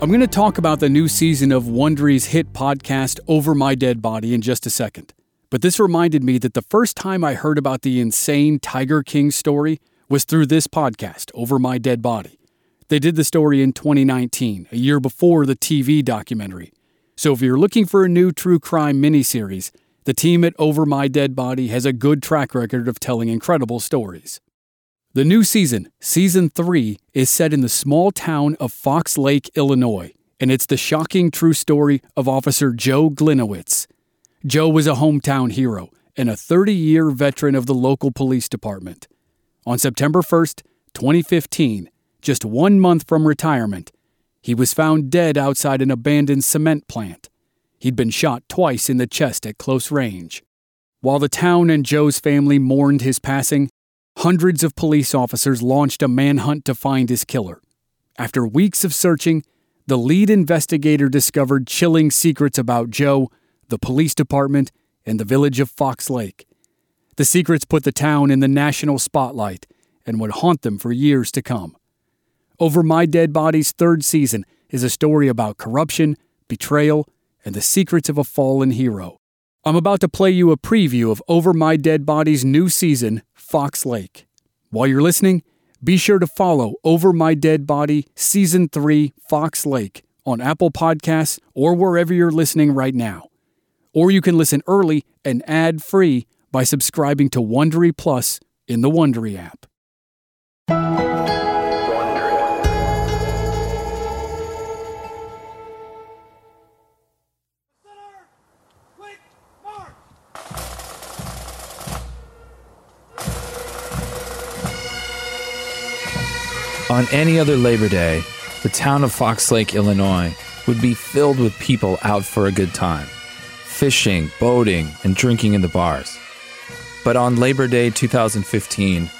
I'm going to talk about the new season of Wondery's hit podcast, Over My Dead Body, in just a second. But this reminded me that the first time I heard about the insane Tiger King story was through this podcast, Over My Dead Body. They did the story in 2019, a year before the TV documentary. So if you're looking for a new true crime miniseries, the team at Over My Dead Body has a good track record of telling incredible stories. The new season, season three, is set in the small town of Fox Lake, Illinois, and it's the shocking true story of Officer Joe Gliniewicz. Joe was a hometown hero and a 30 year veteran of the local police department. On September 1st, 2015, just one month from retirement, he was found dead outside an abandoned cement plant. He'd been shot twice in the chest at close range. While the town and Joe's family mourned his passing, hundreds of police officers launched a manhunt to find his killer. After weeks of searching, the lead investigator discovered chilling secrets about Joe, the police department, and the village of Fox Lake. The secrets put the town in the national spotlight and would haunt them for years to come. Over My Dead Body's third season is a story about corruption, betrayal, and the secrets of a fallen hero. I'm about to play you a preview of Over My Dead Body's new season, Fox Lake. While you're listening, be sure to follow Over My Dead Body Season 3 Fox Lake on Apple Podcasts or wherever you're listening right now. Or you can listen early and ad free by subscribing to Wondery Plus in the Wondery app. On any other Labor Day, the town of Fox Lake, Illinois, would be filled with people out for a good time fishing, boating, and drinking in the bars. But on Labor Day 2015,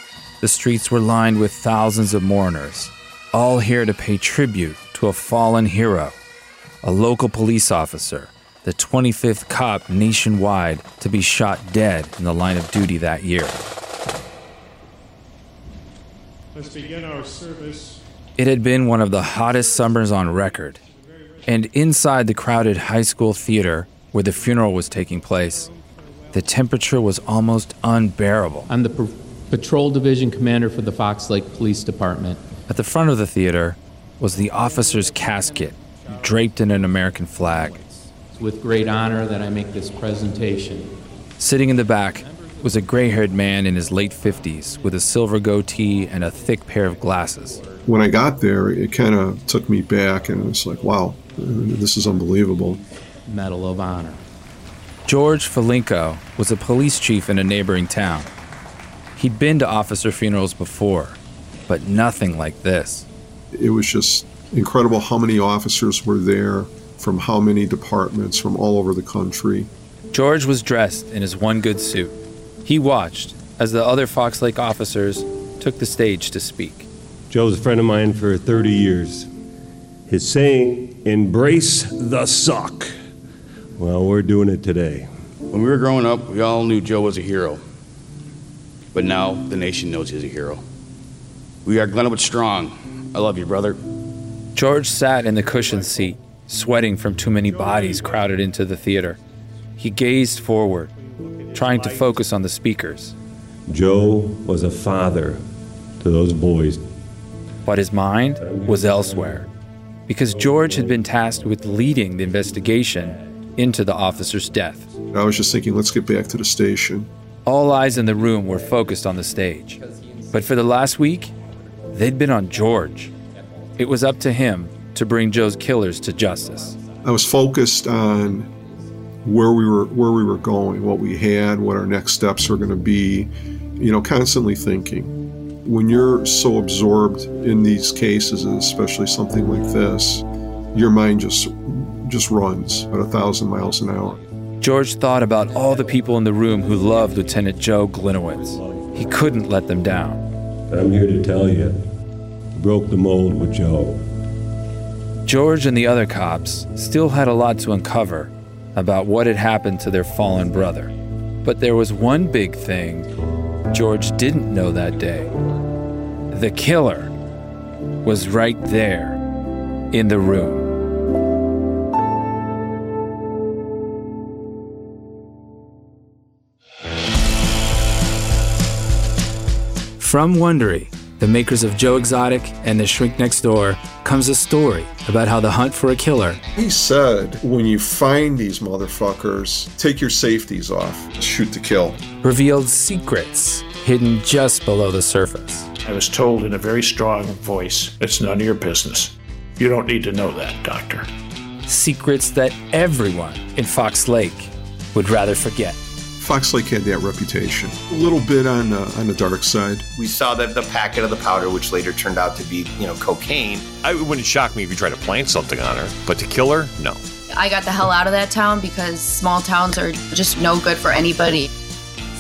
the streets were lined with thousands of mourners, all here to pay tribute to a fallen hero, a local police officer, the 25th cop nationwide to be shot dead in the line of duty that year. Let's begin our service. It had been one of the hottest summers on record, and inside the crowded high school theater where the funeral was taking place, the temperature was almost unbearable. I'm the p- patrol division commander for the Fox Lake Police Department. At the front of the theater was the officer's casket, draped in an American flag. It's with great honor that I make this presentation. Sitting in the back was a gray haired man in his late 50s with a silver goatee and a thick pair of glasses. When I got there, it kind of took me back, and it was like, wow, this is unbelievable. Medal of Honor. George Filenko was a police chief in a neighboring town. He'd been to officer funerals before, but nothing like this. It was just incredible how many officers were there from how many departments from all over the country. George was dressed in his one good suit. He watched as the other Fox Lake officers took the stage to speak. Joe's a friend of mine for 30 years. His saying, embrace the suck. Well, we're doing it today. When we were growing up, we all knew Joe was a hero. But now the nation knows he's a hero. We are Glenwood Strong. I love you, brother. George sat in the cushioned seat, sweating from too many bodies crowded into the theater. He gazed forward, trying to focus on the speakers. Joe was a father to those boys. But his mind was elsewhere because George had been tasked with leading the investigation into the officer's death. I was just thinking, let's get back to the station. All eyes in the room were focused on the stage. But for the last week, they'd been on George. It was up to him to bring Joe's killers to justice. I was focused on where we were where we were going, what we had, what our next steps were going to be, you know, constantly thinking. When you're so absorbed in these cases, especially something like this, your mind just just runs at a thousand miles an hour. George thought about all the people in the room who loved Lieutenant Joe Gliniewicz. He couldn't let them down. I'm here to tell you, broke the mold with Joe. George and the other cops still had a lot to uncover about what had happened to their fallen brother. But there was one big thing George didn't know that day. The killer was right there in the room. From Wondery, the makers of Joe Exotic and The Shrink Next Door, comes a story about how the hunt for a killer. He said, when you find these motherfuckers, take your safeties off, shoot to kill. Revealed secrets hidden just below the surface. I was told in a very strong voice, it's none of your business. You don't need to know that, Doctor. Secrets that everyone in Fox Lake would rather forget. Fox Lake had that reputation. A little bit on uh, on the dark side. We saw the, the packet of the powder, which later turned out to be, you know, cocaine. I, it wouldn't shock me if you tried to plant something on her, but to kill her, no. I got the hell out of that town because small towns are just no good for anybody.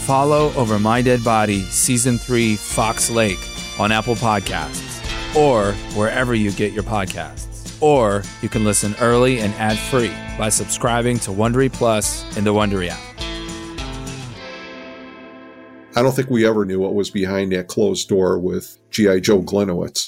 Follow Over My Dead Body Season 3 Fox Lake on Apple Podcasts or wherever you get your podcasts. Or you can listen early and ad free by subscribing to Wondery Plus in the Wondery app. I don't think we ever knew what was behind that closed door with G.I. Joe Gliniewicz.